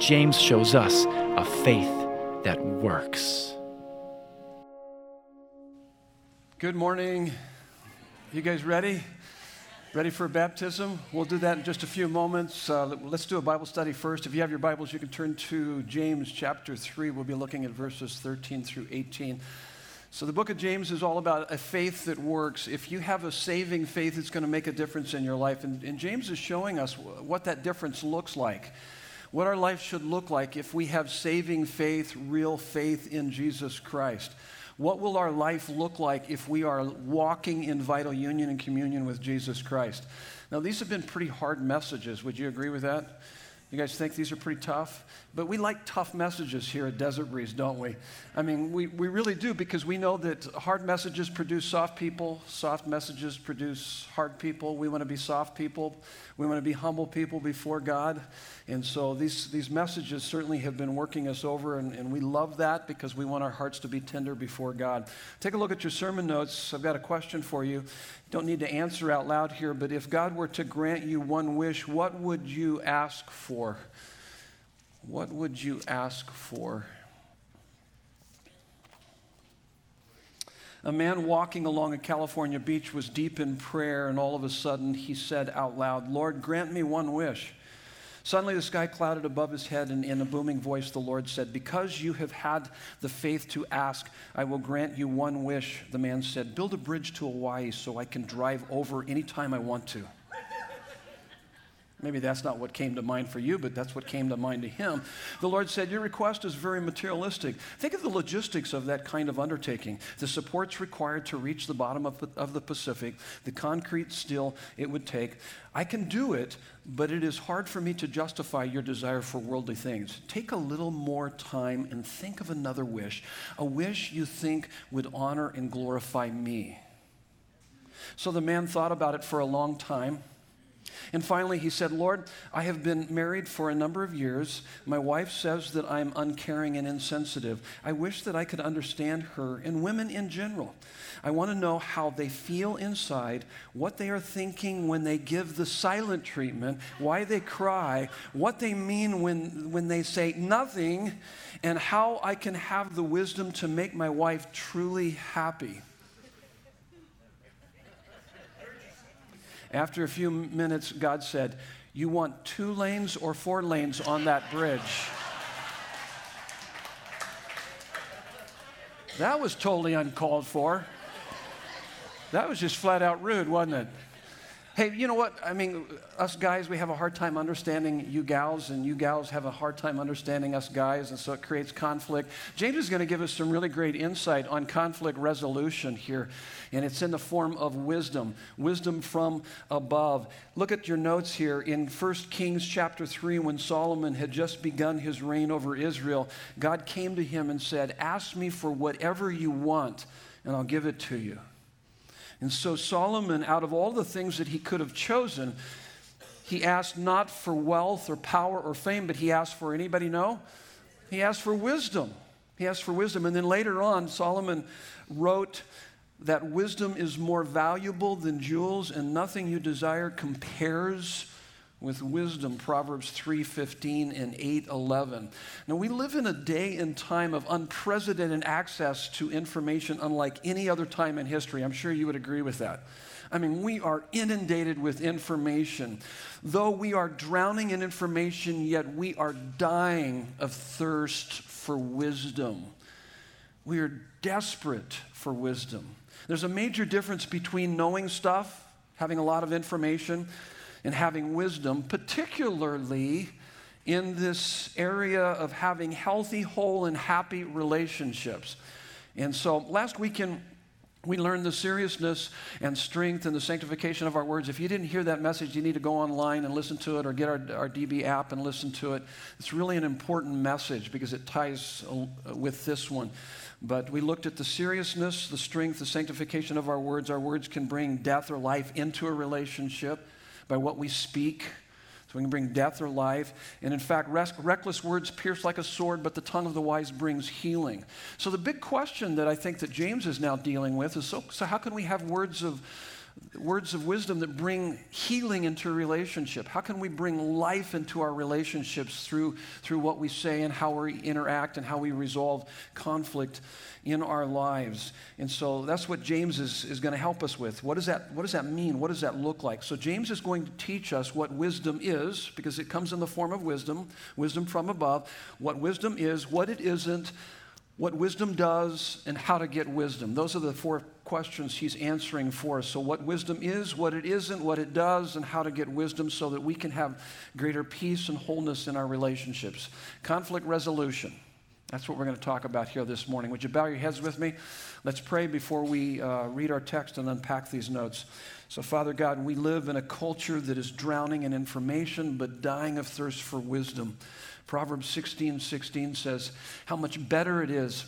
James shows us a faith that works. Good morning. You guys ready? Ready for baptism? We'll do that in just a few moments. Uh, let's do a Bible study first. If you have your Bibles, you can turn to James chapter 3. We'll be looking at verses 13 through 18. So, the book of James is all about a faith that works. If you have a saving faith, it's going to make a difference in your life. And, and James is showing us what that difference looks like what our life should look like if we have saving faith, real faith in Jesus Christ. What will our life look like if we are walking in vital union and communion with Jesus Christ? Now, these have been pretty hard messages. Would you agree with that? You guys think these are pretty tough? But we like tough messages here at Desert Breeze, don't we? I mean, we, we really do because we know that hard messages produce soft people, soft messages produce hard people. We want to be soft people, we want to be humble people before God. And so these, these messages certainly have been working us over, and, and we love that because we want our hearts to be tender before God. Take a look at your sermon notes. I've got a question for you. Don't need to answer out loud here, but if God were to grant you one wish, what would you ask for? What would you ask for? A man walking along a California beach was deep in prayer, and all of a sudden he said out loud, Lord, grant me one wish. Suddenly the sky clouded above his head, and in a booming voice the Lord said, Because you have had the faith to ask, I will grant you one wish. The man said, Build a bridge to Hawaii so I can drive over anytime I want to. Maybe that's not what came to mind for you, but that's what came to mind to him. The Lord said, Your request is very materialistic. Think of the logistics of that kind of undertaking the supports required to reach the bottom of of the Pacific, the concrete steel it would take. I can do it, but it is hard for me to justify your desire for worldly things. Take a little more time and think of another wish, a wish you think would honor and glorify me. So the man thought about it for a long time. And finally, he said, Lord, I have been married for a number of years. My wife says that I'm uncaring and insensitive. I wish that I could understand her and women in general. I want to know how they feel inside, what they are thinking when they give the silent treatment, why they cry, what they mean when, when they say nothing, and how I can have the wisdom to make my wife truly happy. After a few minutes, God said, You want two lanes or four lanes on that bridge? That was totally uncalled for. That was just flat out rude, wasn't it? Hey, you know what? I mean, us guys, we have a hard time understanding you gals, and you gals have a hard time understanding us guys, and so it creates conflict. James is going to give us some really great insight on conflict resolution here, and it's in the form of wisdom, wisdom from above. Look at your notes here in 1 Kings chapter 3, when Solomon had just begun his reign over Israel, God came to him and said, Ask me for whatever you want, and I'll give it to you. And so Solomon, out of all the things that he could have chosen, he asked not for wealth or power or fame, but he asked for anybody know? He asked for wisdom. He asked for wisdom. And then later on, Solomon wrote that wisdom is more valuable than jewels, and nothing you desire compares with wisdom proverbs 3.15 and 8.11 now we live in a day and time of unprecedented access to information unlike any other time in history. I'm sure you would agree with that. I mean we are inundated with information. Though we are drowning in information yet we are dying of thirst for wisdom. We are desperate for wisdom. There's a major difference between knowing stuff having a lot of information and having wisdom, particularly in this area of having healthy, whole, and happy relationships. And so last weekend, we learned the seriousness and strength and the sanctification of our words. If you didn't hear that message, you need to go online and listen to it or get our, our DB app and listen to it. It's really an important message because it ties uh, with this one. But we looked at the seriousness, the strength, the sanctification of our words. Our words can bring death or life into a relationship by what we speak. So we can bring death or life. And in fact, reckless words pierce like a sword, but the tongue of the wise brings healing. So the big question that I think that James is now dealing with is so, so how can we have words of, words of wisdom that bring healing into a relationship. How can we bring life into our relationships through, through what we say and how we interact and how we resolve conflict in our lives? And so that's what James is, is going to help us with. What does, that, what does that mean? What does that look like? So James is going to teach us what wisdom is, because it comes in the form of wisdom, wisdom from above, what wisdom is, what it isn't, what wisdom does, and how to get wisdom. Those are the four questions he's answering for us. So, what wisdom is, what it isn't, what it does, and how to get wisdom so that we can have greater peace and wholeness in our relationships. Conflict resolution. That's what we're going to talk about here this morning. Would you bow your heads with me? Let's pray before we uh, read our text and unpack these notes. So, Father God, we live in a culture that is drowning in information but dying of thirst for wisdom. Proverbs 16 16 says, How much better it is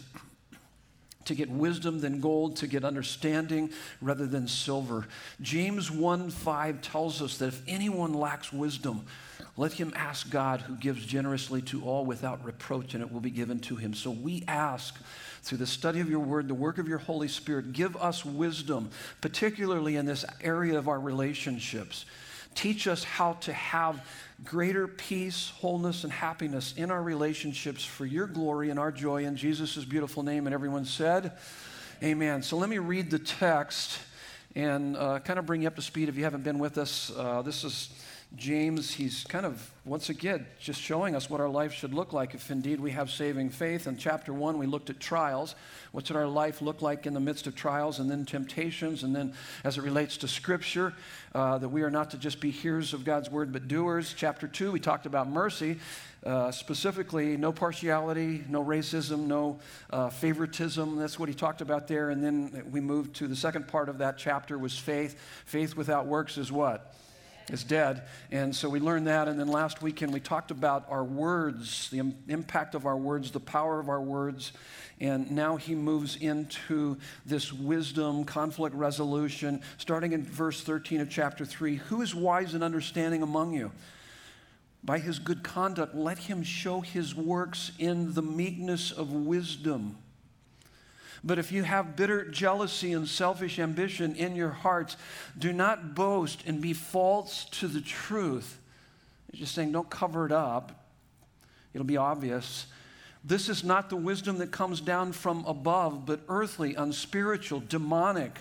to get wisdom than gold, to get understanding rather than silver. James 1 5 tells us that if anyone lacks wisdom, let him ask God, who gives generously to all without reproach, and it will be given to him. So we ask through the study of your word, the work of your Holy Spirit, give us wisdom, particularly in this area of our relationships. Teach us how to have greater peace, wholeness, and happiness in our relationships for your glory and our joy in Jesus' beautiful name. And everyone said, Amen. So let me read the text and uh, kind of bring you up to speed if you haven't been with us. Uh, this is James. He's kind of, once again, just showing us what our life should look like if indeed we have saving faith. In chapter one, we looked at trials. What should our life look like in the midst of trials and then temptations? And then as it relates to Scripture, uh, that we are not to just be hearers of God's word, but doers. Chapter two, we talked about mercy. Uh, specifically, no partiality, no racism, no uh, favoritism. That's what he talked about there. And then we moved to the second part of that chapter was faith. Faith without works is what? Is dead. And so we learned that. And then last weekend we talked about our words, the Im- impact of our words, the power of our words. And now he moves into this wisdom, conflict resolution, starting in verse 13 of chapter 3. Who is wise and understanding among you? By his good conduct, let him show his works in the meekness of wisdom. But if you have bitter jealousy and selfish ambition in your hearts, do not boast and be false to the truth. He's just saying, don't cover it up. It'll be obvious. This is not the wisdom that comes down from above, but earthly, unspiritual, demonic.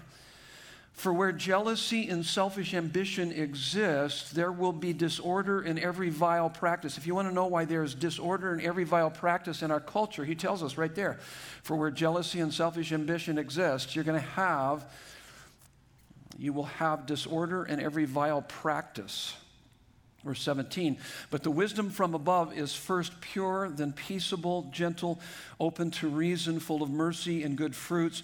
For where jealousy and selfish ambition exist, there will be disorder in every vile practice. If you want to know why there's disorder in every vile practice in our culture, he tells us right there. For where jealousy and selfish ambition exist, you're going to have you will have disorder in every vile practice. Verse 17, but the wisdom from above is first pure, then peaceable, gentle, open to reason, full of mercy and good fruits,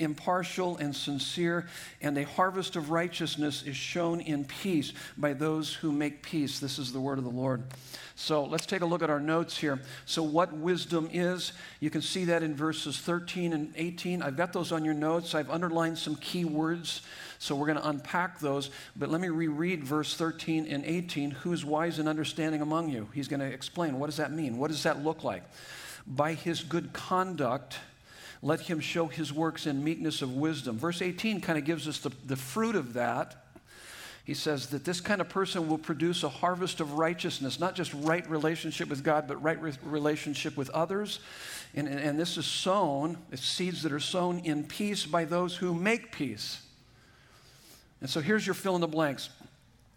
impartial and sincere, and a harvest of righteousness is shown in peace by those who make peace. This is the word of the Lord. So let's take a look at our notes here. So, what wisdom is, you can see that in verses 13 and 18. I've got those on your notes. I've underlined some key words, so we're going to unpack those. But let me reread verse 13 and 18. Who is wise and understanding among you? He's going to explain what does that mean? What does that look like? By his good conduct, let him show his works in meekness of wisdom. Verse 18 kind of gives us the, the fruit of that. He says that this kind of person will produce a harvest of righteousness, not just right relationship with God, but right re- relationship with others. And, and, and this is sown, it's seeds that are sown in peace by those who make peace. And so here's your fill in the blanks.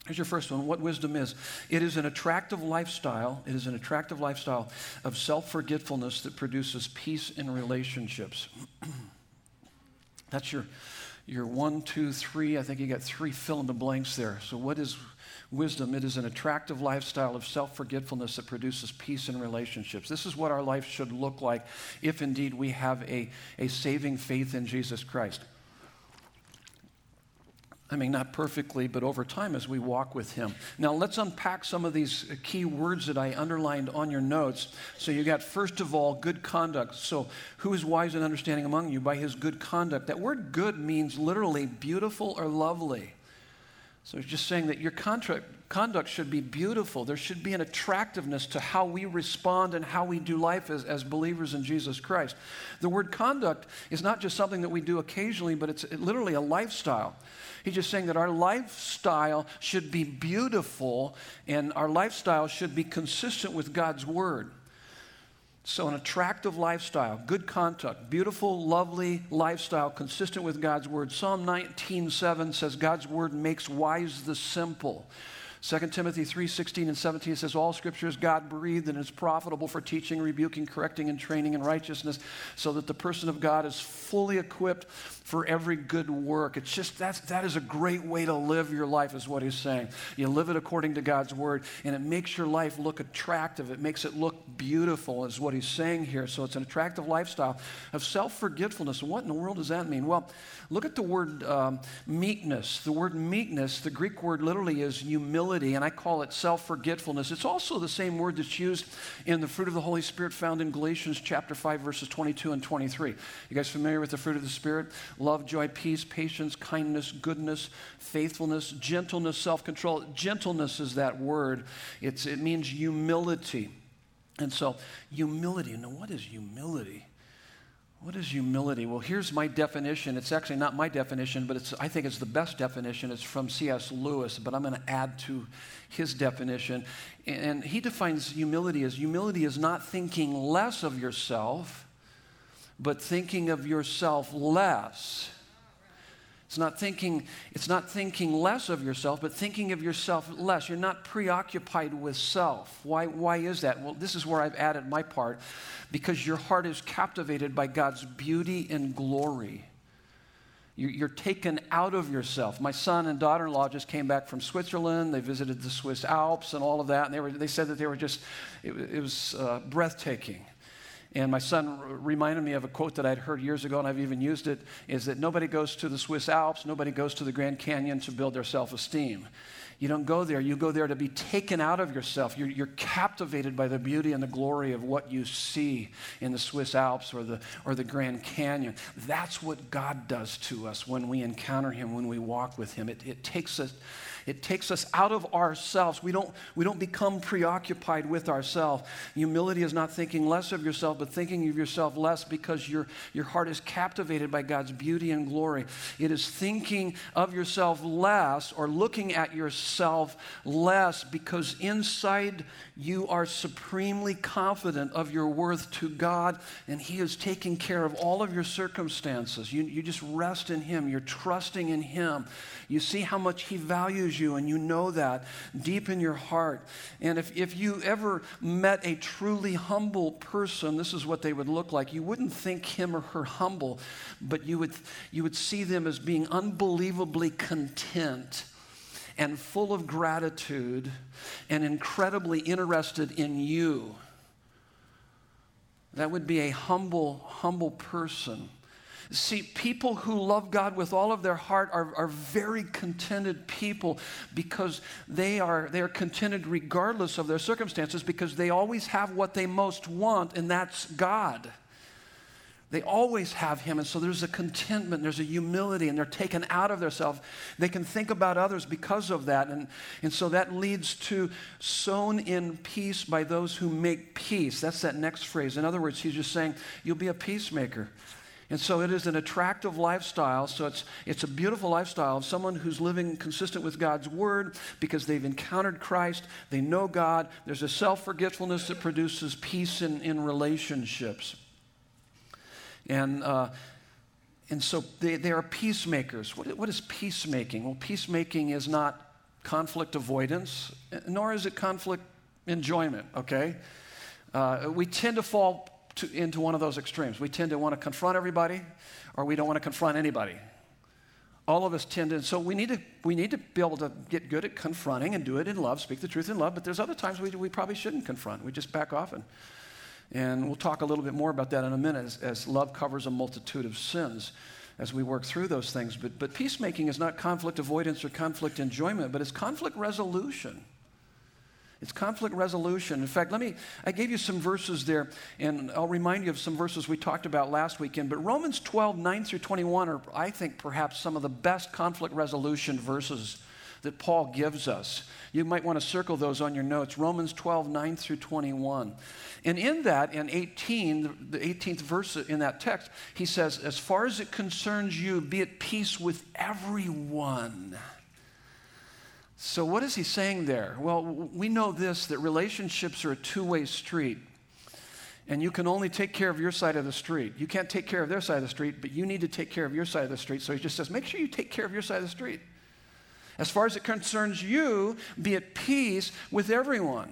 Here's your first one what wisdom is it is an attractive lifestyle. It is an attractive lifestyle of self forgetfulness that produces peace in relationships. That's your, your one, two, three. I think you got three fill in the blanks there. So, what is wisdom? It is an attractive lifestyle of self forgetfulness that produces peace in relationships. This is what our life should look like if indeed we have a, a saving faith in Jesus Christ. I mean, not perfectly, but over time as we walk with Him. Now, let's unpack some of these key words that I underlined on your notes. So, you got, first of all, good conduct. So, who is wise and understanding among you? By his good conduct. That word good means literally beautiful or lovely. So he's just saying that your contract, conduct should be beautiful. There should be an attractiveness to how we respond and how we do life as, as believers in Jesus Christ. The word conduct is not just something that we do occasionally, but it's literally a lifestyle. He's just saying that our lifestyle should be beautiful and our lifestyle should be consistent with God's word. So, an attractive lifestyle, good conduct, beautiful, lovely lifestyle consistent with God's word. Psalm 19:7 says God's word makes wise the simple. 2 Timothy 3:16 and 17 says all scripture is God breathed and is profitable for teaching, rebuking, correcting and training in righteousness so that the person of God is fully equipped for every good work. It's just that's that is a great way to live your life is what he's saying. You live it according to God's word and it makes your life look attractive. It makes it look beautiful is what he's saying here. So it's an attractive lifestyle of self-forgetfulness. What in the world does that mean? Well, look at the word um, meekness. The word meekness, the Greek word literally is humility humility, and I call it self forgetfulness. It's also the same word that's used in the fruit of the Holy Spirit found in Galatians chapter 5, verses 22 and 23. You guys familiar with the fruit of the Spirit? Love, joy, peace, patience, kindness, goodness, faithfulness, gentleness, self control. Gentleness is that word, it's, it means humility. And so, humility. Now, what is humility? What is humility? Well, here's my definition. It's actually not my definition, but it's, I think it's the best definition. It's from C.S. Lewis, but I'm going to add to his definition. And he defines humility as humility is not thinking less of yourself, but thinking of yourself less. It's not thinking, it's not thinking less of yourself, but thinking of yourself less. You're not preoccupied with self. Why, why is that? Well, this is where I've added my part. Because your heart is captivated by God's beauty and glory. You're taken out of yourself. My son and daughter in law just came back from Switzerland. They visited the Swiss Alps and all of that. And they, were, they said that they were just, it, it was uh, breathtaking. And my son reminded me of a quote that I'd heard years ago, and I've even used it is that nobody goes to the Swiss Alps, nobody goes to the Grand Canyon to build their self esteem. You don't go there. You go there to be taken out of yourself. You're, you're, captivated by the beauty and the glory of what you see in the Swiss Alps or the, or the Grand Canyon. That's what God does to us when we encounter Him, when we walk with Him. It, it takes us it takes us out of ourselves. We don't, we don't become preoccupied with ourselves. Humility is not thinking less of yourself, but thinking of yourself less because your, your heart is captivated by God's beauty and glory. It is thinking of yourself less or looking at yourself less because inside you are supremely confident of your worth to God and He is taking care of all of your circumstances. You, you just rest in Him, you're trusting in Him. You see how much He values you, and you know that deep in your heart. And if, if you ever met a truly humble person, this is what they would look like. You wouldn't think him or her humble, but you would, you would see them as being unbelievably content and full of gratitude and incredibly interested in you. That would be a humble, humble person. See, people who love God with all of their heart are, are very contented people because they are, they are contented regardless of their circumstances because they always have what they most want, and that's God. They always have Him. And so there's a contentment, there's a humility, and they're taken out of themselves. They can think about others because of that. And, and so that leads to sown in peace by those who make peace. That's that next phrase. In other words, he's just saying, you'll be a peacemaker. And so it is an attractive lifestyle. So it's, it's a beautiful lifestyle of someone who's living consistent with God's word because they've encountered Christ, they know God. There's a self forgetfulness that produces peace in, in relationships. And, uh, and so they, they are peacemakers. What, what is peacemaking? Well, peacemaking is not conflict avoidance, nor is it conflict enjoyment, okay? Uh, we tend to fall to, into one of those extremes. We tend to want to confront everybody, or we don't want to confront anybody. All of us tend to, so we need to, we need to be able to get good at confronting and do it in love, speak the truth in love, but there's other times we, we probably shouldn't confront. We just back off and, and we'll talk a little bit more about that in a minute as, as love covers a multitude of sins as we work through those things. But, but peacemaking is not conflict avoidance or conflict enjoyment, but it's conflict resolution. It's conflict resolution. In fact, let me, I gave you some verses there, and I'll remind you of some verses we talked about last weekend. But Romans 12, 9 through 21 are, I think, perhaps some of the best conflict resolution verses that Paul gives us. You might want to circle those on your notes Romans 12, 9 through 21. And in that, in 18, the 18th verse in that text, he says, As far as it concerns you, be at peace with everyone. So, what is he saying there? Well, we know this that relationships are a two way street. And you can only take care of your side of the street. You can't take care of their side of the street, but you need to take care of your side of the street. So he just says, make sure you take care of your side of the street. As far as it concerns you, be at peace with everyone.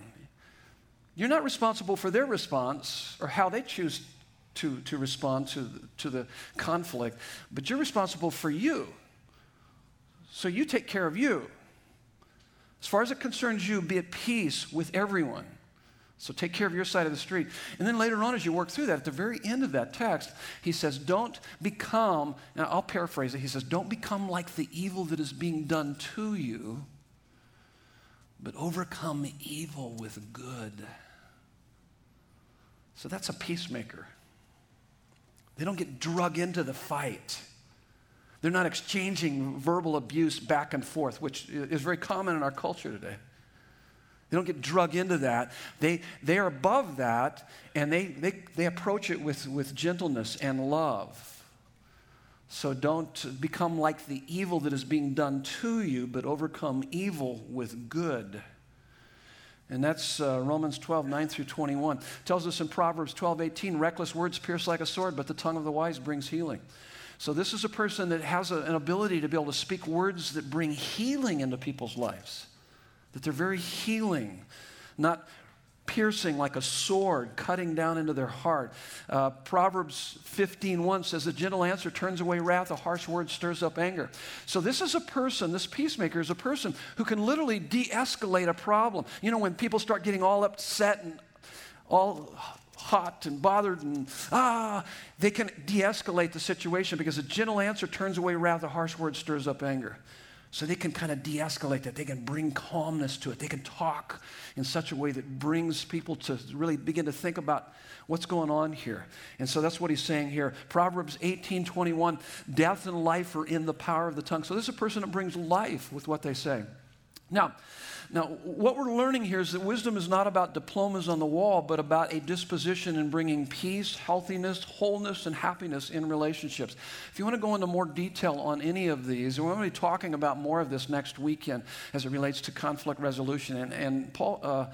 You're not responsible for their response or how they choose to, to respond to, to the conflict, but you're responsible for you. So you take care of you. As far as it concerns you, be at peace with everyone. So take care of your side of the street. And then later on, as you work through that, at the very end of that text, he says, Don't become, and I'll paraphrase it, he says, Don't become like the evil that is being done to you, but overcome evil with good. So that's a peacemaker. They don't get drug into the fight. They're not exchanging verbal abuse back and forth, which is very common in our culture today. They don't get drug into that. They, they are above that, and they, they, they approach it with, with gentleness and love. So don't become like the evil that is being done to you, but overcome evil with good. And that's uh, Romans 12, 9 through 21. It tells us in Proverbs 12, 18, reckless words pierce like a sword, but the tongue of the wise brings healing. So this is a person that has a, an ability to be able to speak words that bring healing into people's lives that they're very healing, not piercing like a sword, cutting down into their heart. Uh, Proverbs 15:1 says, "A gentle answer turns away wrath; a harsh word stirs up anger." So this is a person, this peacemaker is a person who can literally de-escalate a problem. You know, when people start getting all upset and all hot and bothered and ah, they can de-escalate the situation because a gentle answer turns away wrath; a harsh word stirs up anger. So they can kind of de escalate that. They can bring calmness to it. They can talk in such a way that brings people to really begin to think about what's going on here. And so that's what he's saying here. Proverbs 18 21 death and life are in the power of the tongue. So this is a person that brings life with what they say. Now, now, what we're learning here is that wisdom is not about diplomas on the wall, but about a disposition in bringing peace, healthiness, wholeness, and happiness in relationships. If you want to go into more detail on any of these, we're going to be talking about more of this next weekend as it relates to conflict resolution. And, and Paul, uh,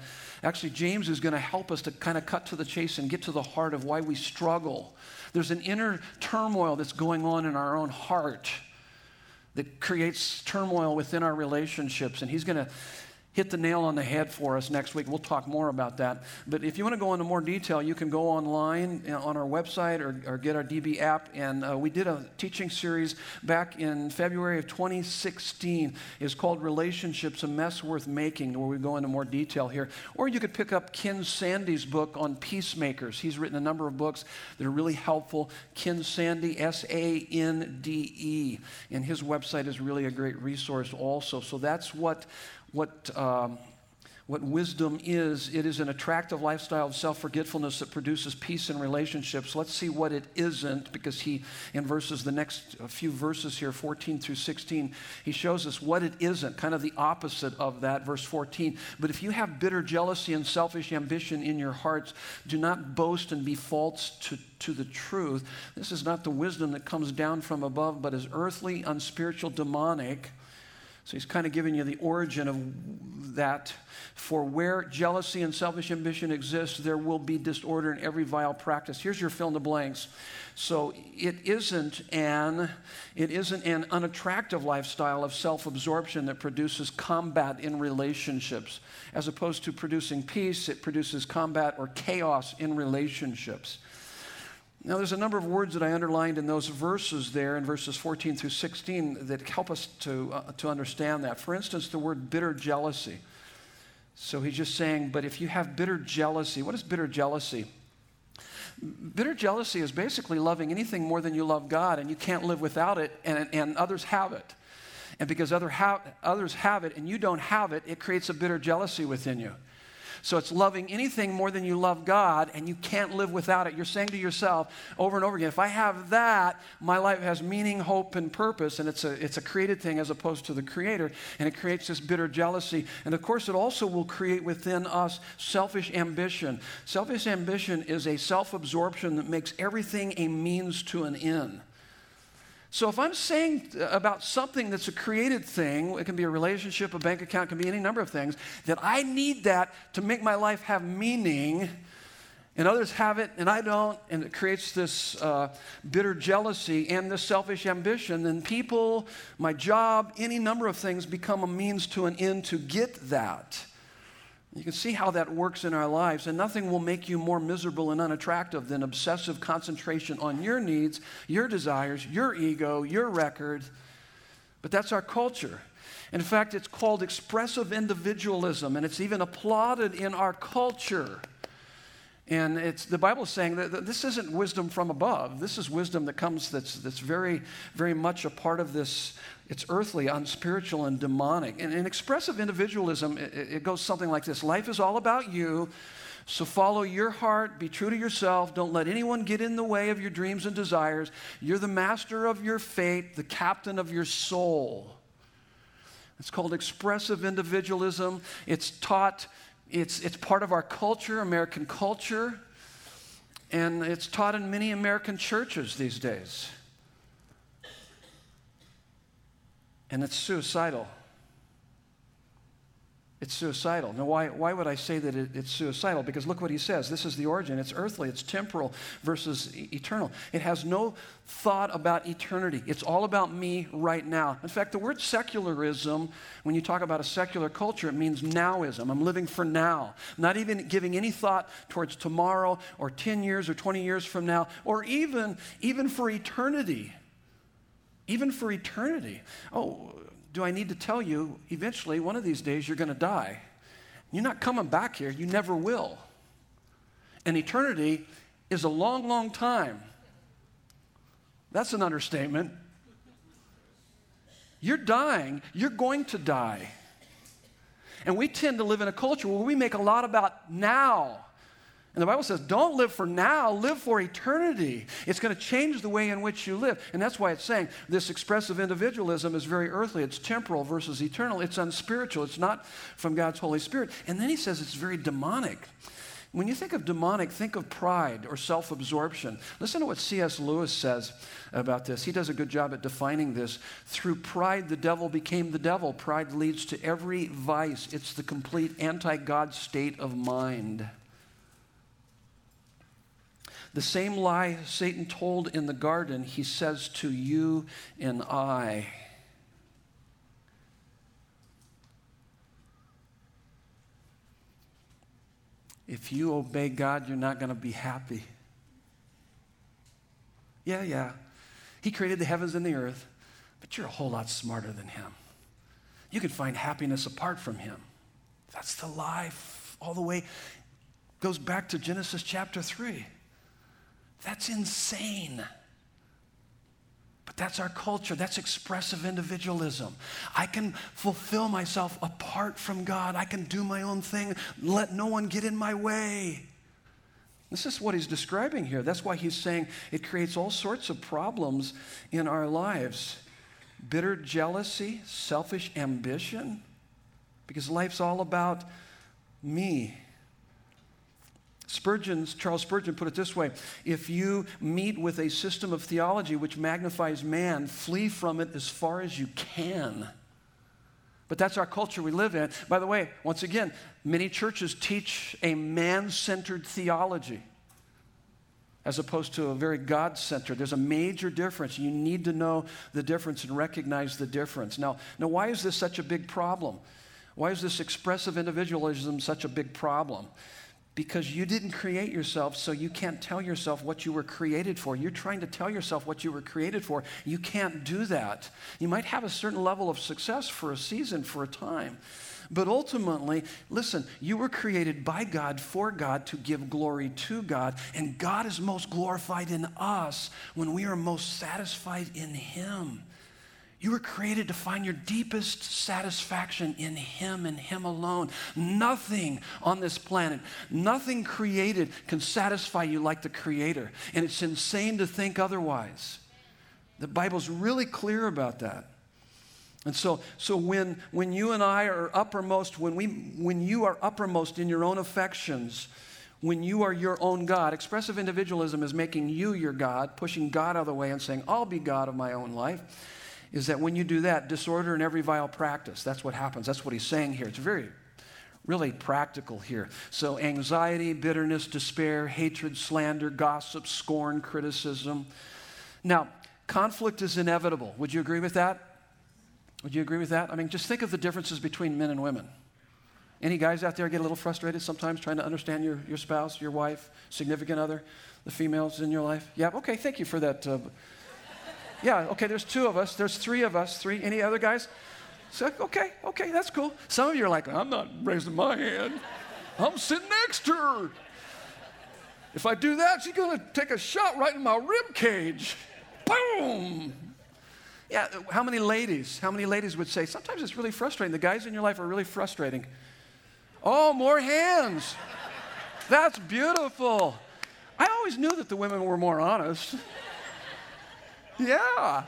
actually, James is going to help us to kind of cut to the chase and get to the heart of why we struggle. There's an inner turmoil that's going on in our own heart that creates turmoil within our relationships. And he's going to hit the nail on the head for us next week. We'll talk more about that. But if you want to go into more detail, you can go online uh, on our website or, or get our DB app. And uh, we did a teaching series back in February of 2016. It's called Relationships, a Mess Worth Making, where we go into more detail here. Or you could pick up Ken Sande's book on peacemakers. He's written a number of books that are really helpful. Ken Sande, S A N D E. And his website is really a great resource also. So that's what what, um, what wisdom is it is an attractive lifestyle of self forgetfulness that produces peace in relationships. Let's see what it isn't, because he, in verses, the next few verses here, 14 through 16, he shows us what it isn't, kind of the opposite of that, verse 14. But if you have bitter jealousy and selfish ambition in your hearts, do not boast and be false to, to the truth. This is not the wisdom that comes down from above, but is earthly, unspiritual, demonic. So he's kind of giving you the origin of that. For where jealousy and selfish ambition exist, there will be disorder in every vile practice. Here's your fill in the blanks. So it isn't an it isn't an unattractive lifestyle of self-absorption that produces combat in relationships. As opposed to producing peace, it produces combat or chaos in relationships. Now, there's a number of words that I underlined in those verses there in verses 14 through 16 that help us to, uh, to understand that. For instance, the word bitter jealousy. So he's just saying, but if you have bitter jealousy, what is bitter jealousy? Bitter jealousy is basically loving anything more than you love God, and you can't live without it, and, and others have it. And because other ha- others have it and you don't have it, it creates a bitter jealousy within you. So it's loving anything more than you love God, and you can't live without it. You're saying to yourself over and over again, if I have that, my life has meaning, hope, and purpose, and it's a, it's a created thing as opposed to the creator, and it creates this bitter jealousy. And of course, it also will create within us selfish ambition. Selfish ambition is a self absorption that makes everything a means to an end. So if I'm saying about something that's a created thing, it can be a relationship, a bank account, can be any number of things, that I need that to make my life have meaning, and others have it and I don't, and it creates this uh, bitter jealousy and this selfish ambition, then people, my job, any number of things become a means to an end to get that. You can see how that works in our lives, and nothing will make you more miserable and unattractive than obsessive concentration on your needs, your desires, your ego, your record. But that's our culture. In fact, it's called expressive individualism, and it's even applauded in our culture. And it's, the Bible is saying that this isn't wisdom from above. This is wisdom that comes that's, that's very, very much a part of this. It's earthly, unspiritual, and demonic. And in expressive individualism, it, it goes something like this Life is all about you. So follow your heart, be true to yourself, don't let anyone get in the way of your dreams and desires. You're the master of your fate, the captain of your soul. It's called expressive individualism. It's taught it's, it's part of our culture, American culture, and it's taught in many American churches these days. And it's suicidal. It's suicidal. Now, why, why would I say that it, it's suicidal? Because look what he says. This is the origin. It's earthly, it's temporal versus e- eternal. It has no thought about eternity. It's all about me right now. In fact, the word secularism, when you talk about a secular culture, it means nowism. I'm living for now, not even giving any thought towards tomorrow or 10 years or 20 years from now, or even, even for eternity. Even for eternity. Oh, do I need to tell you, eventually, one of these days, you're going to die? You're not coming back here. You never will. And eternity is a long, long time. That's an understatement. You're dying. You're going to die. And we tend to live in a culture where we make a lot about now. And the Bible says, don't live for now, live for eternity. It's going to change the way in which you live. And that's why it's saying this expressive individualism is very earthly. It's temporal versus eternal. It's unspiritual. It's not from God's Holy Spirit. And then he says it's very demonic. When you think of demonic, think of pride or self absorption. Listen to what C.S. Lewis says about this. He does a good job at defining this. Through pride, the devil became the devil. Pride leads to every vice, it's the complete anti God state of mind. The same lie Satan told in the garden, he says to you and I. If you obey God, you're not going to be happy. Yeah, yeah. He created the heavens and the earth, but you're a whole lot smarter than Him. You can find happiness apart from Him. That's the lie all the way. Goes back to Genesis chapter 3. That's insane. But that's our culture. That's expressive individualism. I can fulfill myself apart from God. I can do my own thing, let no one get in my way. This is what he's describing here. That's why he's saying it creates all sorts of problems in our lives bitter jealousy, selfish ambition, because life's all about me Spurgeon's, Charles Spurgeon put it this way if you meet with a system of theology which magnifies man, flee from it as far as you can. But that's our culture we live in. By the way, once again, many churches teach a man centered theology as opposed to a very God centered. There's a major difference. You need to know the difference and recognize the difference. Now, now, why is this such a big problem? Why is this expressive individualism such a big problem? Because you didn't create yourself, so you can't tell yourself what you were created for. You're trying to tell yourself what you were created for. You can't do that. You might have a certain level of success for a season, for a time. But ultimately, listen, you were created by God for God to give glory to God. And God is most glorified in us when we are most satisfied in Him. You were created to find your deepest satisfaction in Him and Him alone. Nothing on this planet, nothing created can satisfy you like the Creator. And it's insane to think otherwise. The Bible's really clear about that. And so, so when, when you and I are uppermost, when, we, when you are uppermost in your own affections, when you are your own God, expressive individualism is making you your God, pushing God out of the way and saying, I'll be God of my own life is that when you do that, disorder in every vile practice, that's what happens. That's what he's saying here. It's very, really practical here. So, anxiety, bitterness, despair, hatred, slander, gossip, scorn, criticism. Now, conflict is inevitable. Would you agree with that? Would you agree with that? I mean, just think of the differences between men and women. Any guys out there get a little frustrated sometimes trying to understand your, your spouse, your wife, significant other, the females in your life? Yeah, okay, thank you for that. Uh, yeah, okay, there's two of us. There's three of us. Three. Any other guys? So, okay, okay, that's cool. Some of you are like, I'm not raising my hand. I'm sitting next to her. If I do that, she's going to take a shot right in my rib cage. Boom. Yeah, how many ladies, how many ladies would say, sometimes it's really frustrating. The guys in your life are really frustrating. Oh, more hands. That's beautiful. I always knew that the women were more honest. Yeah.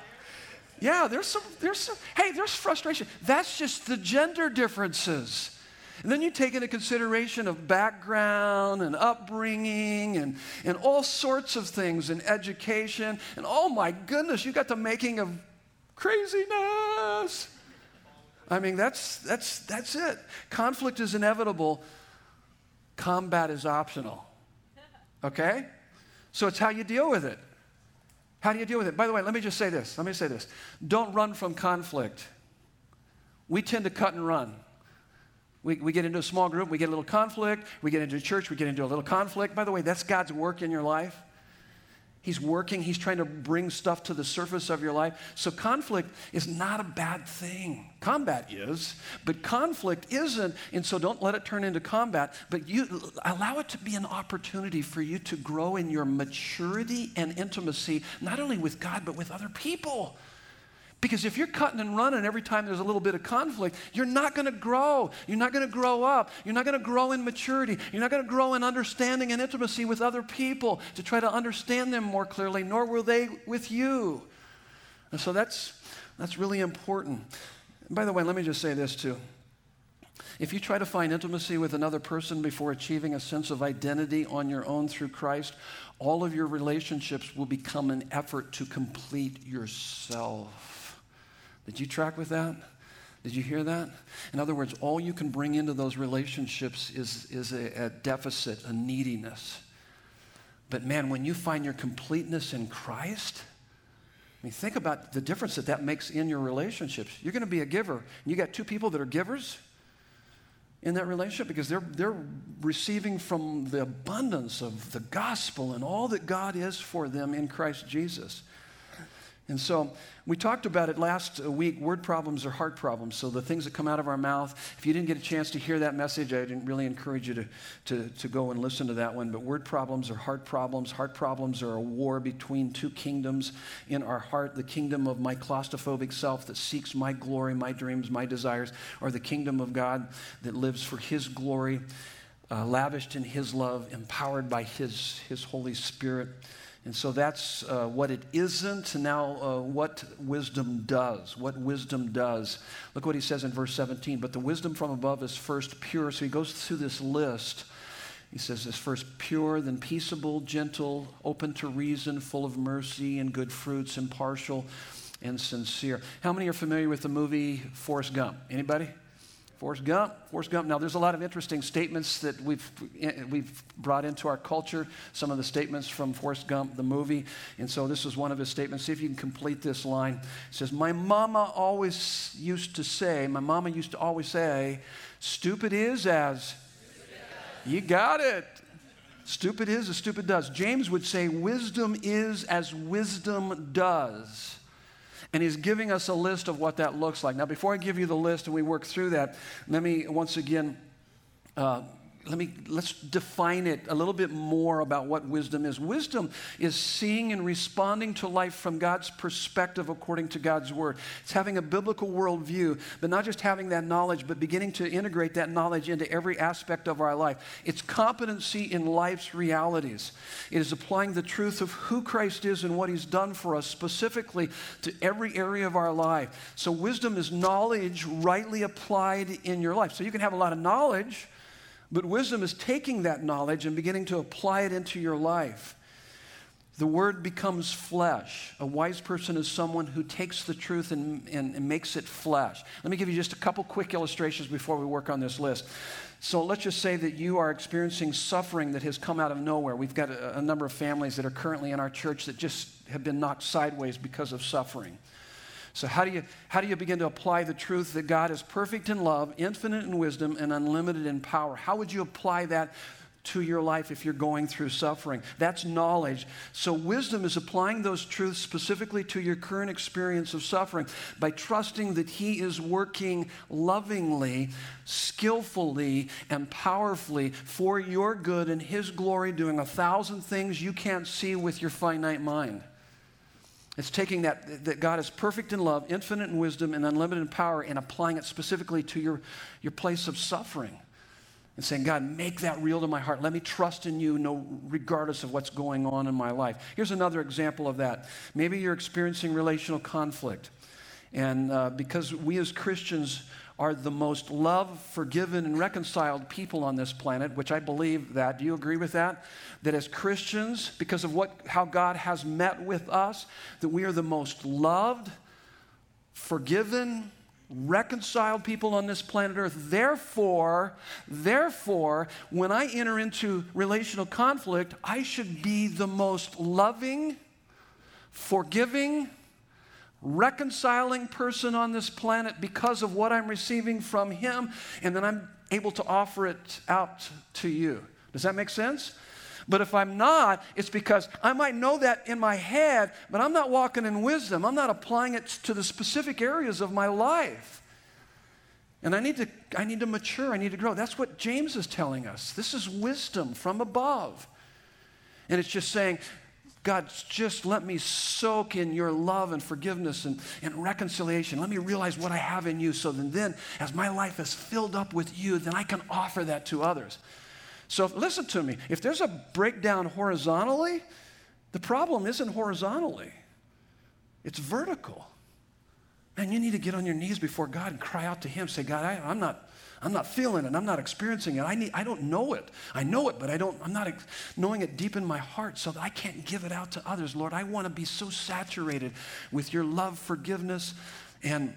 Yeah, there's some, there's some, hey, there's frustration. That's just the gender differences. And then you take into consideration of background and upbringing and, and all sorts of things and education. And oh my goodness, you got the making of craziness. I mean, that's, that's, that's it. Conflict is inevitable, combat is optional. Okay? So it's how you deal with it. How do you deal with it? By the way, let me just say this. Let me say this. Don't run from conflict. We tend to cut and run. We, we get into a small group, we get a little conflict. We get into church, we get into a little conflict. By the way, that's God's work in your life. He's working, He's trying to bring stuff to the surface of your life. So, conflict is not a bad thing. Combat is, but conflict isn't. And so, don't let it turn into combat, but you allow it to be an opportunity for you to grow in your maturity and intimacy, not only with God, but with other people. Because if you're cutting and running every time there's a little bit of conflict, you're not going to grow. You're not going to grow up. You're not going to grow in maturity. You're not going to grow in understanding and intimacy with other people to try to understand them more clearly, nor will they with you. And so that's, that's really important. And by the way, let me just say this too. If you try to find intimacy with another person before achieving a sense of identity on your own through Christ, all of your relationships will become an effort to complete yourself. Did you track with that? Did you hear that? In other words, all you can bring into those relationships is, is a, a deficit, a neediness. But man, when you find your completeness in Christ, I mean, think about the difference that that makes in your relationships. You're going to be a giver. You got two people that are givers in that relationship because they're, they're receiving from the abundance of the gospel and all that God is for them in Christ Jesus. And so we talked about it last week. Word problems are heart problems. So the things that come out of our mouth, if you didn't get a chance to hear that message, I didn't really encourage you to, to, to go and listen to that one. But word problems are heart problems. Heart problems are a war between two kingdoms in our heart the kingdom of my claustrophobic self that seeks my glory, my dreams, my desires, or the kingdom of God that lives for His glory, uh, lavished in His love, empowered by His, His Holy Spirit. And so that's uh, what it isn't. Now, uh, what wisdom does. What wisdom does. Look what he says in verse 17. But the wisdom from above is first pure. So he goes through this list. He says this first pure, then peaceable, gentle, open to reason, full of mercy and good fruits, impartial and sincere. How many are familiar with the movie Forrest Gump? Anybody? Forrest Gump, Forrest Gump. Now, there's a lot of interesting statements that we've, we've brought into our culture, some of the statements from Forrest Gump, the movie. And so this is one of his statements. See if you can complete this line. It says, My mama always used to say, my mama used to always say, stupid is as. You got it. Stupid is as stupid does. James would say, wisdom is as wisdom does. And he's giving us a list of what that looks like. Now, before I give you the list and we work through that, let me once again uh, let me let's define it a little bit more about what wisdom is. Wisdom is seeing and responding to life from God's perspective according to God's word. It's having a biblical worldview, but not just having that knowledge, but beginning to integrate that knowledge into every aspect of our life. It's competency in life's realities. It is applying the truth of who Christ is and what he's done for us specifically to every area of our life. So wisdom is knowledge rightly applied in your life. So you can have a lot of knowledge but wisdom is taking that knowledge and beginning to apply it into your life. The word becomes flesh. A wise person is someone who takes the truth and, and, and, makes it flesh. Let me give you just a couple quick illustrations before we work on this list. So let's just say that you are experiencing suffering that has come out of nowhere. We've got a, a number of families that are currently in our church that just have been knocked sideways because of suffering. So, how do, you, how do you begin to apply the truth that God is perfect in love, infinite in wisdom, and unlimited in power? How would you apply that to your life if you're going through suffering? That's knowledge. So, wisdom is applying those truths specifically to your current experience of suffering by trusting that He is working lovingly, skillfully, and powerfully for your good and His glory, doing a thousand things you can't see with your finite mind. It's taking that, that God is perfect in love, infinite in wisdom, and unlimited in power, and applying it specifically to your, your place of suffering. And saying, God, make that real to my heart. Let me trust in you no, regardless of what's going on in my life. Here's another example of that. Maybe you're experiencing relational conflict. And uh, because we as Christians are the most loved, forgiven, and reconciled people on this planet, which I believe that. Do you agree with that? That as Christians, because of what, how God has met with us, that we are the most loved, forgiven, reconciled people on this planet earth therefore therefore when i enter into relational conflict i should be the most loving forgiving reconciling person on this planet because of what I'm receiving from Him, and then I'm able to offer it out to you. Does that make sense? But if I'm not, it's because I might know that in my head, but I'm not walking in wisdom. I'm not applying it to the specific areas of my life. And I need to, I need to mature, I need to grow. That's what James is telling us. This is wisdom from above. And it's just saying, God, just let me soak in your love and forgiveness and, and reconciliation. Let me realize what I have in you so that then, as my life is filled up with you, then I can offer that to others. So, if, listen to me. If there's a breakdown horizontally, the problem isn't horizontally, it's vertical. Man, you need to get on your knees before God and cry out to Him. Say, God, I, I'm not I'm not feeling it. I'm not experiencing it. I, need, I don't know it. I know it, but I don't, I'm not ex- knowing it deep in my heart so that I can't give it out to others. Lord, I want to be so saturated with your love, forgiveness, and,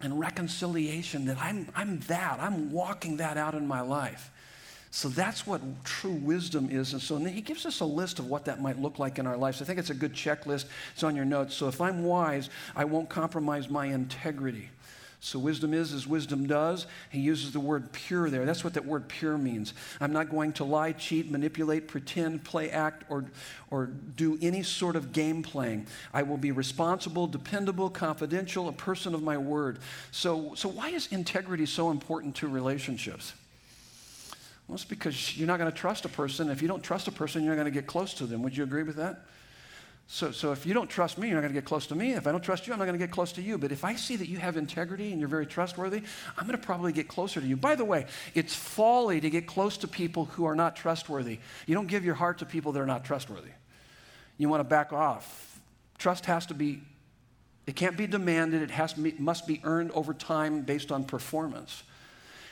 and reconciliation that I'm, I'm that. I'm walking that out in my life. So that's what true wisdom is. And so he gives us a list of what that might look like in our lives. I think it's a good checklist. It's on your notes. So if I'm wise, I won't compromise my integrity. So wisdom is as wisdom does. He uses the word pure there. That's what that word pure means. I'm not going to lie, cheat, manipulate, pretend, play, act, or, or do any sort of game playing. I will be responsible, dependable, confidential, a person of my word. So, so why is integrity so important to relationships? Well, it's because you're not going to trust a person. If you don't trust a person, you're not going to get close to them. Would you agree with that? So, so if you don't trust me, you're not going to get close to me. If I don't trust you, I'm not going to get close to you. But if I see that you have integrity and you're very trustworthy, I'm going to probably get closer to you. By the way, it's folly to get close to people who are not trustworthy. You don't give your heart to people that are not trustworthy. You want to back off. Trust has to be, it can't be demanded, it has must be earned over time based on performance.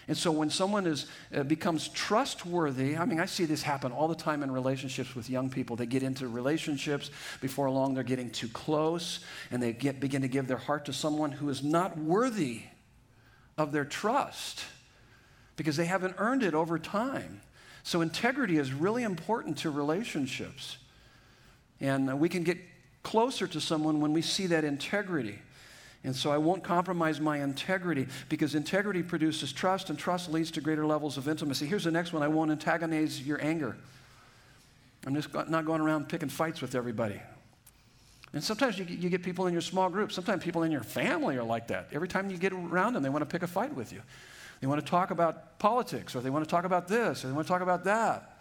And so when someone is, uh, becomes trustworthy, I mean, I see this happen all the time in relationships with young people. They get into relationships, before long, they're getting too close, and they get, begin to give their heart to someone who is not worthy of their trust because they haven't earned it over time. So integrity is really important to relationships. And we can get closer to someone when we see that integrity. And so I won't compromise my integrity because integrity produces trust, and trust leads to greater levels of intimacy. Here's the next one I won't antagonize your anger. I'm just not going around picking fights with everybody. And sometimes you, you get people in your small group. Sometimes people in your family are like that. Every time you get around them, they want to pick a fight with you. They want to talk about politics, or they want to talk about this, or they want to talk about that.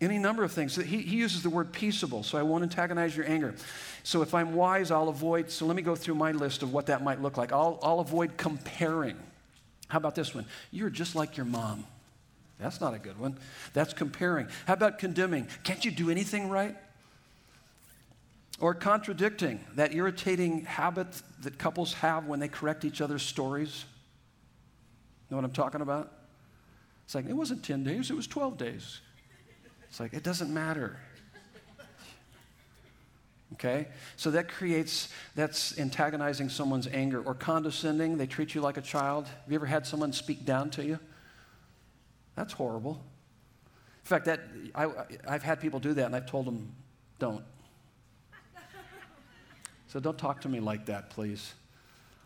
Any number of things. He, he uses the word peaceable, so I won't antagonize your anger. So if I'm wise, I'll avoid. So let me go through my list of what that might look like. I'll, I'll avoid comparing. How about this one? You're just like your mom. That's not a good one. That's comparing. How about condemning? Can't you do anything right? Or contradicting, that irritating habit that couples have when they correct each other's stories. Know what I'm talking about? It's like, it wasn't 10 days, it was 12 days. It's like, it doesn't matter. Okay? So that creates, that's antagonizing someone's anger. Or condescending, they treat you like a child. Have you ever had someone speak down to you? That's horrible. In fact, that, I, I've had people do that and I've told them, don't. So don't talk to me like that, please.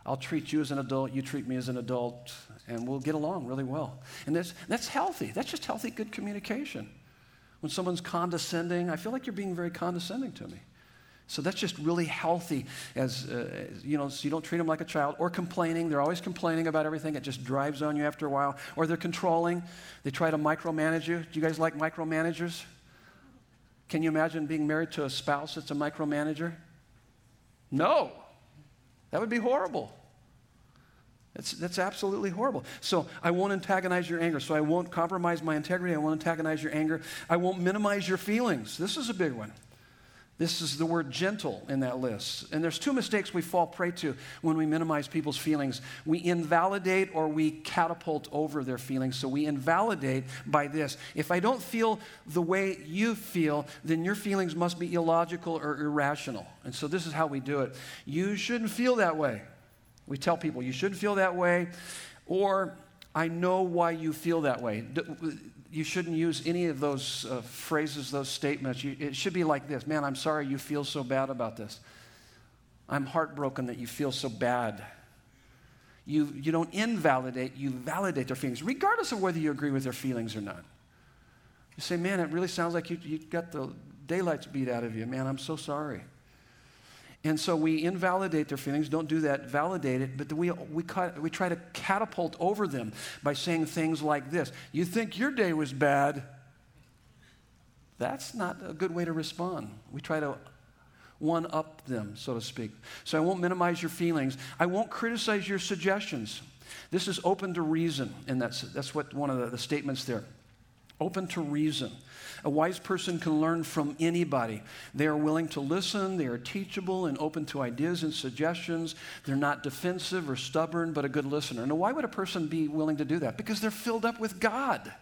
I'll treat you as an adult, you treat me as an adult, and we'll get along really well. And that's, that's healthy. That's just healthy, good communication. When someone's condescending, I feel like you're being very condescending to me. So that's just really healthy as, uh, you know, so you don't treat them like a child or complaining. They're always complaining about everything. It just drives on you after a while. Or they're controlling. They try to micromanage you. Do you guys like micromanagers? Can you imagine being married to a spouse that's a micromanager? No. That would be horrible. That's, that's absolutely horrible. So I won't antagonize your anger. So I won't compromise my integrity. I won't antagonize your anger. I won't minimize your feelings. This is a big one. This is the word gentle in that list. And there's two mistakes we fall prey to when we minimize people's feelings. We invalidate or we catapult over their feelings. So we invalidate by this. If I don't feel the way you feel, then your feelings must be illogical or irrational. And so this is how we do it. You shouldn't feel that way. We tell people, you shouldn't feel that way. Or, I know why you feel that way you shouldn't use any of those uh, phrases, those statements. You, it should be like this Man, I'm sorry you feel so bad about this. I'm heartbroken that you feel so bad. You, you don't invalidate, you validate their feelings, regardless of whether you agree with their feelings or not. You say, Man, it really sounds like you, you got the daylights beat out of you. Man, I'm so sorry. And so we invalidate their feelings, don't do that, validate it, but we, we, we try to catapult over them by saying things like this You think your day was bad? That's not a good way to respond. We try to one up them, so to speak. So I won't minimize your feelings. I won't criticize your suggestions. This is open to reason, and that's, that's what one of the, the statements there. Open to reason. A wise person can learn from anybody. They are willing to listen, they are teachable and open to ideas and suggestions. They're not defensive or stubborn, but a good listener. Now, why would a person be willing to do that? Because they're filled up with God.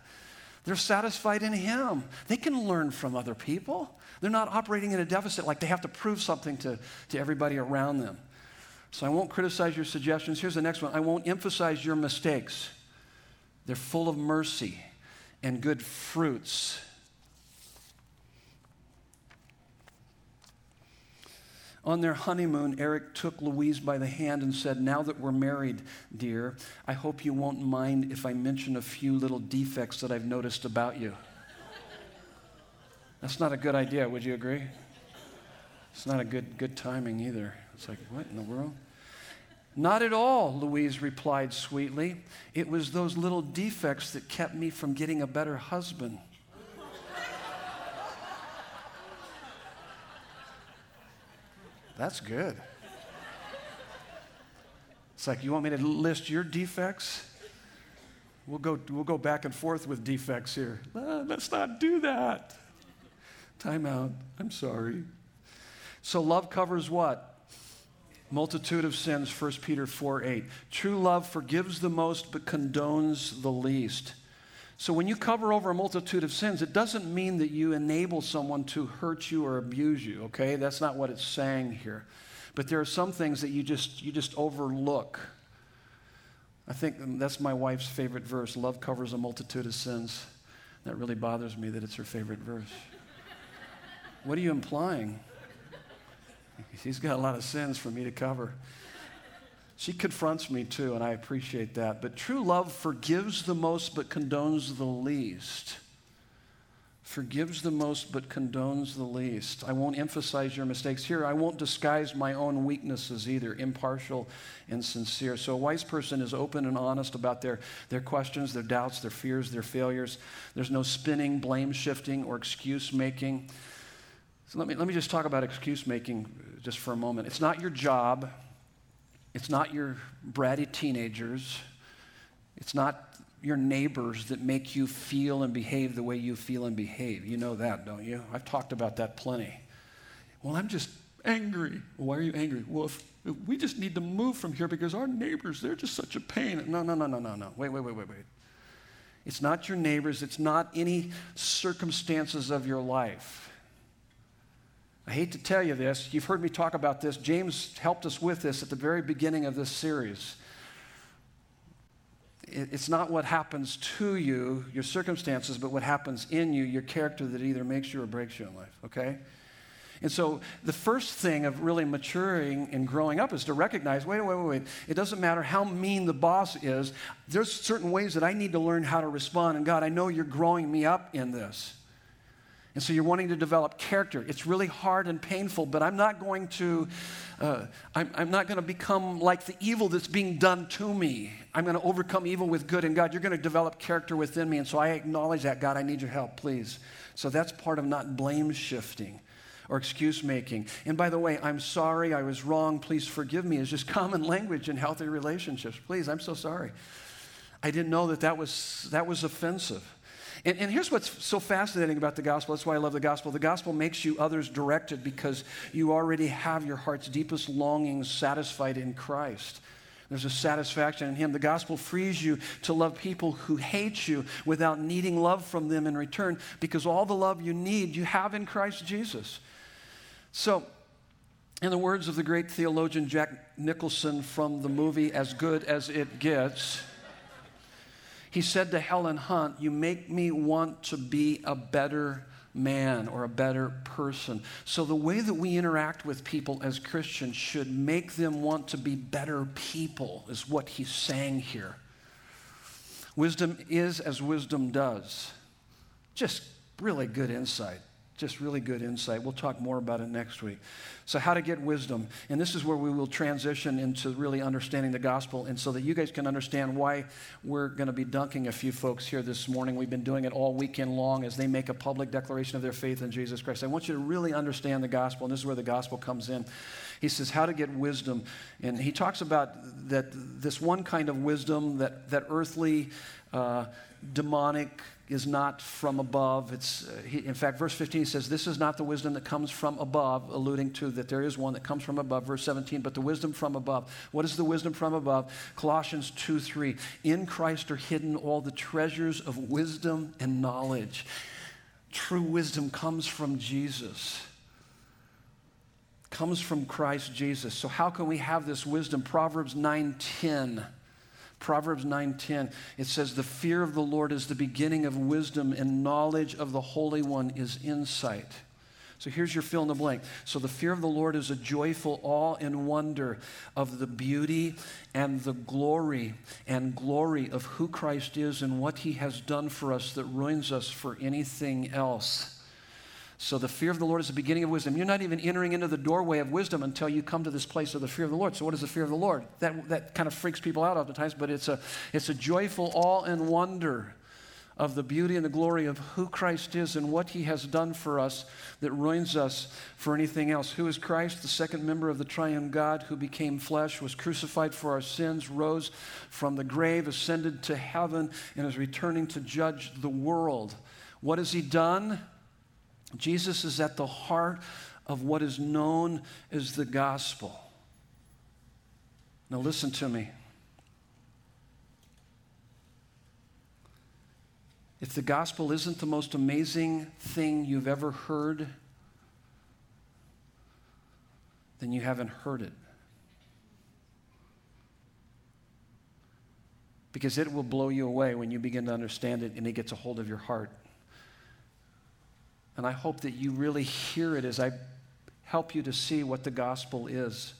They're satisfied in Him. They can learn from other people. They're not operating in a deficit like they have to prove something to, to everybody around them. So I won't criticize your suggestions. Here's the next one I won't emphasize your mistakes. They're full of mercy and good fruits. On their honeymoon, Eric took Louise by the hand and said, Now that we're married, dear, I hope you won't mind if I mention a few little defects that I've noticed about you. That's not a good idea, would you agree? It's not a good, good timing either. It's like, what in the world? Not at all, Louise replied sweetly. It was those little defects that kept me from getting a better husband. That's good. It's like, you want me to list your defects? We'll go, we'll go back and forth with defects here. Uh, let's not do that. Time out. I'm sorry. So, love covers what? Multitude of sins, 1 Peter 4 8. True love forgives the most but condones the least. So when you cover over a multitude of sins, it doesn't mean that you enable someone to hurt you or abuse you, okay? That's not what it's saying here. But there are some things that you just you just overlook. I think that's my wife's favorite verse. Love covers a multitude of sins. That really bothers me that it's her favorite verse. what are you implying? He's got a lot of sins for me to cover. She confronts me too, and I appreciate that. But true love forgives the most but condones the least. forgives the most but condones the least. I won't emphasize your mistakes here. I won't disguise my own weaknesses either, impartial and sincere. So a wise person is open and honest about their, their questions, their doubts, their fears, their failures. There's no spinning, blame shifting, or excuse making. So let me, let me just talk about excuse making just for a moment. It's not your job, it's not your bratty teenagers, it's not your neighbors that make you feel and behave the way you feel and behave. You know that, don't you? I've talked about that plenty. Well, I'm just angry. Why are you angry? Well, if, if we just need to move from here because our neighbors, they're just such a pain. No, no, no, no, no, no. Wait, wait, wait, wait, wait. It's not your neighbors, it's not any circumstances of your life. I hate to tell you this. You've heard me talk about this. James helped us with this at the very beginning of this series it's not what happens to you, your circumstances, but what happens in you, your character that either makes you or breaks you in life, okay? And so the first thing of really maturing and growing up is to recognize wait, wait, wait, wait. It doesn't matter how mean the boss is, there's certain ways that I need to learn how to respond. And God, I know you're growing me up in this. And so you're wanting to develop character. It's really hard and painful, but I'm not going to, uh, I'm, I'm not going to become like the evil that's being done to me. I'm going to overcome evil with good. And God, you're going to develop character within me. And so I acknowledge that. God, I need your help, please. So that's part of not blame shifting or excuse making. And by the way, I'm sorry, I was wrong, please forgive me is just common language in healthy relationships. Please, I'm so sorry. I didn't know that that was, that was offensive. And, and, here's what's so fascinating about the gospel. That's why I love the gospel. The gospel makes you others directed because you already have your heart's deepest longings satisfied in Christ. There's a satisfaction in Him. The gospel frees you to love people who hate you without needing love from them in return because all the love you need, you have in Christ Jesus. So, in the words of the great theologian Jack Nicholson from the movie As Good as It Gets, he said to Helen Hunt, You make me want to be a better man or a better person. So, the way that we interact with people as Christians should make them want to be better people, is what he's saying here. Wisdom is as wisdom does. Just really good insight just really good insight. We'll talk more about it next week. So, how to get wisdom. And this is where we will transition into really understanding the gospel, and so that you guys can understand why we're going to be dunking a few folks here this morning. We've been doing it all weekend long as they make a public declaration of their faith in Jesus Christ. I want you to really understand the gospel, and this is where the gospel comes in. He says, How to get wisdom. And he talks about that this one kind of wisdom, that, that earthly, uh, demonic, is not from above. It's, uh, he, in fact, verse 15 says, This is not the wisdom that comes from above, alluding to that there is one that comes from above. Verse 17, but the wisdom from above. What is the wisdom from above? Colossians 2 3. In Christ are hidden all the treasures of wisdom and knowledge. True wisdom comes from Jesus comes from Christ Jesus. So how can we have this wisdom? Proverbs 9:10 Proverbs 9:10 it says the fear of the Lord is the beginning of wisdom and knowledge of the Holy One is insight. So here's your fill in the blank. So the fear of the Lord is a joyful awe and wonder of the beauty and the glory and glory of who Christ is and what he has done for us that ruins us for anything else. So the fear of the Lord is the beginning of wisdom. You're not even entering into the doorway of wisdom until you come to this place of the fear of the Lord. So what is the fear of the Lord? That, that kind of freaks people out oftentimes, but it's a, it's a joyful awe and wonder of the beauty and the glory of who Christ is and what he has done for us that ruins us for anything else. Who is Christ? The second member of the triune God who became flesh, was crucified for our sins, rose from the grave, ascended to heaven, and is returning to judge the world. What has he done? Jesus is at the heart of what is known as the gospel. Now, listen to me. If the gospel isn't the most amazing thing you've ever heard, then you haven't heard it. Because it will blow you away when you begin to understand it and it gets a hold of your heart. And I hope that you really hear it as I help you to see what the gospel is.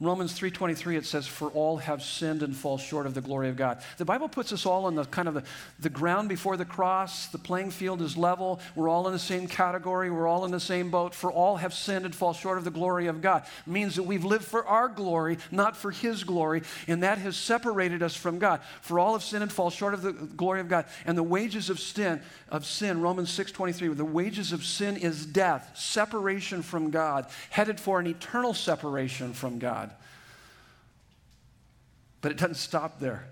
Romans 3:23 it says for all have sinned and fall short of the glory of God. The Bible puts us all on the kind of the, the ground before the cross. The playing field is level. We're all in the same category. We're all in the same boat. For all have sinned and fall short of the glory of God. It means that we've lived for our glory, not for his glory, and that has separated us from God. For all have sinned and fall short of the glory of God. And the wages of sin of sin, Romans 6:23, the wages of sin is death, separation from God, headed for an eternal separation from God. But it doesn't stop there.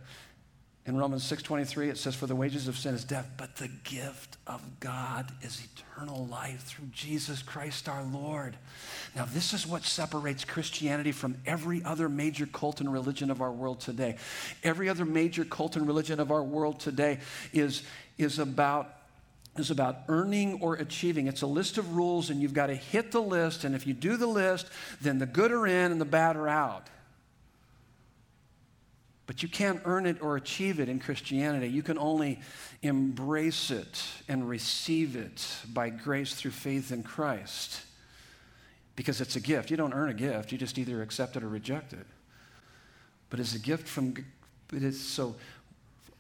In Romans 6:23 it says for the wages of sin is death, but the gift of God is eternal life through Jesus Christ our Lord. Now this is what separates Christianity from every other major cult and religion of our world today. Every other major cult and religion of our world today is is about is about earning or achieving. It's a list of rules, and you've got to hit the list. And if you do the list, then the good are in and the bad are out. But you can't earn it or achieve it in Christianity. You can only embrace it and receive it by grace through faith in Christ because it's a gift. You don't earn a gift, you just either accept it or reject it. But it's a gift from it is so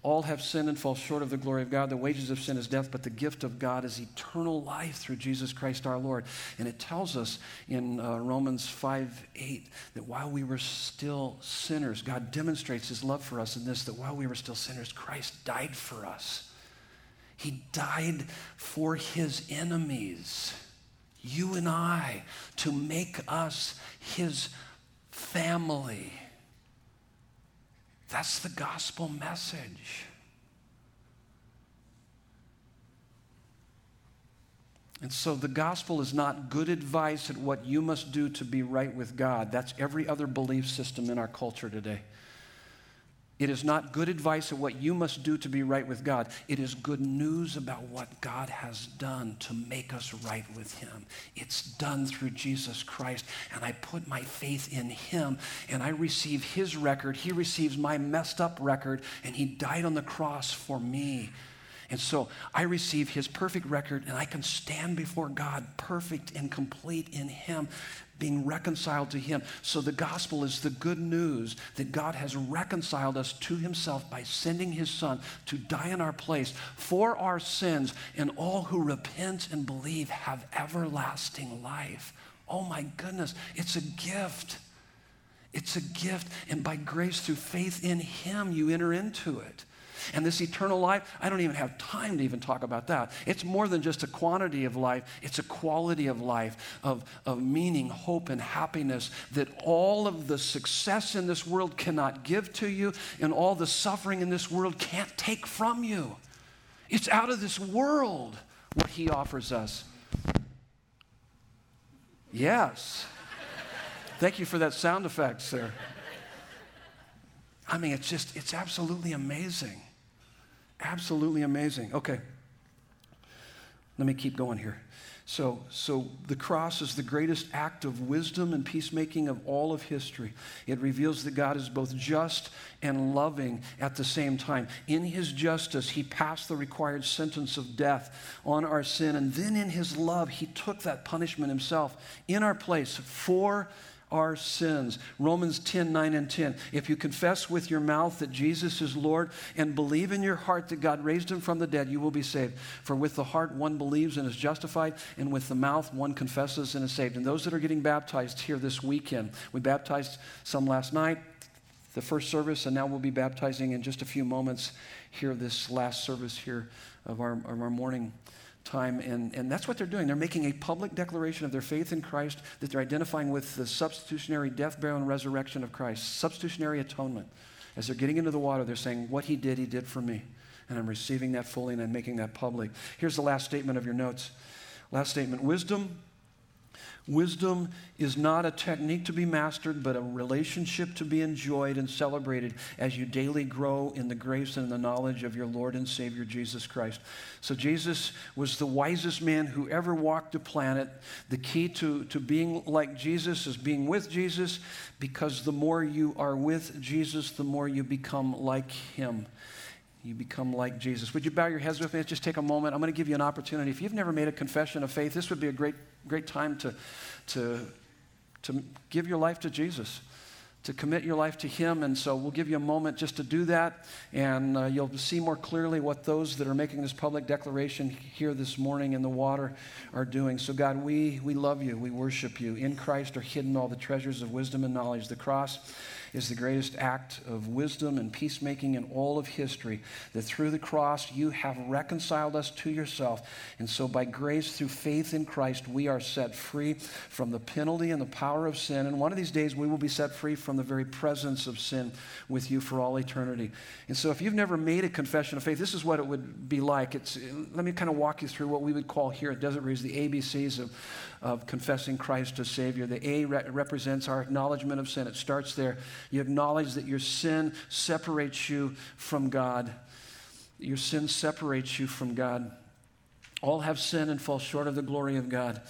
all have sinned and fall short of the glory of God. The wages of sin is death, but the gift of God is eternal life through Jesus Christ our Lord. And it tells us in uh, Romans 5 8 that while we were still sinners, God demonstrates his love for us in this that while we were still sinners, Christ died for us. He died for his enemies, you and I, to make us his family. That's the gospel message. And so the gospel is not good advice at what you must do to be right with God. That's every other belief system in our culture today. It is not good advice of what you must do to be right with God. It is good news about what God has done to make us right with Him. It's done through Jesus Christ. And I put my faith in Him and I receive His record. He receives my messed up record and He died on the cross for me. And so I receive his perfect record and I can stand before God perfect and complete in him being reconciled to Him. So the gospel is the good news that God has reconciled us to Himself by sending His Son to die in our place for our sins, and all who repent and believe have everlasting life. Oh my goodness, it's a gift. It's a gift, and by grace through faith in Him, you enter into it. And this eternal life, I don't even have time to even talk about that. It's more than just a quantity of life, it's a quality of life, of, of meaning, hope, and happiness that all of the success in this world cannot give to you, and all the suffering in this world can't take from you. It's out of this world what He offers us. Yes. Thank you for that sound effect, sir. I mean, it's just, it's absolutely amazing. Absolutely amazing. Okay. Let me keep going here. So, so the cross is the greatest act of wisdom and peacemaking of all of history. It reveals that God is both just and loving at the same time. In his justice, he passed the required sentence of death on our sin, and then in his love, he took that punishment himself in our place for our sins. Romans 10 9 and 10. If you confess with your mouth that Jesus is Lord and believe in your heart that God raised him from the dead, you will be saved. For with the heart one believes and is justified, and with the mouth one confesses and is saved. And those that are getting baptized here this weekend, we baptized some last night, the first service, and now we'll be baptizing in just a few moments here, this last service here of our, of our morning time. And, and that's what they're doing. They're making a public declaration of their faith in Christ that they're identifying with the substitutionary death, burial, and resurrection of Christ, substitutionary atonement. As they're getting into the water, they're saying, What he did, he did for me. And I'm receiving that fully and I'm making that public. Here's the last statement of your notes. Last statement Wisdom Wisdom is not a technique to be mastered, but a relationship to be enjoyed and celebrated as you daily grow in the grace and the knowledge of your Lord and Savior Jesus Christ. So, Jesus was the wisest man who ever walked the planet. The key to, to being like Jesus is being with Jesus, because the more you are with Jesus, the more you become like him you become like Jesus. Would you bow your heads with me? Let's just take a moment. I'm going to give you an opportunity. If you've never made a confession of faith, this would be a great, great time to, to, to give your life to Jesus. to commit your life to Him. And so we'll give you a moment just to do that. And uh, you'll see more clearly what those that are making this public declaration here this morning in the water are doing. So, God, we, we love you. We worship you. In Christ are hidden all the treasures of wisdom and knowledge. The cross is the greatest act of wisdom and peacemaking in all of history. That through the cross, you have reconciled us to yourself. And so, by grace, through faith in Christ, we are set free from the penalty and the power of sin. And one of these days, we will be set free from the very presence of sin with you for all eternity. And so, if you've never made a confession of faith, this is what it would be like. It's, let me kind of walk you through what we would call here at Desert Breeze the ABCs of, of confessing Christ as Savior. The A re- represents our acknowledgement of sin. It starts there. You acknowledge that your sin separates you from God. Your sin separates you from God. All have sinned and fall short of the glory of God.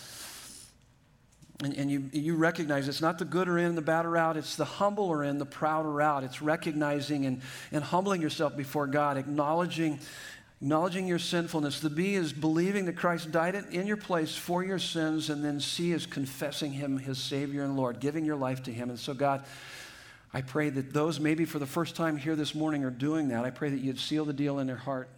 And, and, you, you recognize it's not the good are in, the bad are out, it's the humble are in, the proud are out. It's recognizing and, and humbling yourself before God, acknowledging acknowledging your sinfulness. The B is believing that Christ died in your place for your sins. And then C is confessing Him, His Savior and Lord, giving your life to Him. And so, God, I pray that those maybe for the first time here this morning are doing that. I pray that you'd seal the deal in their heart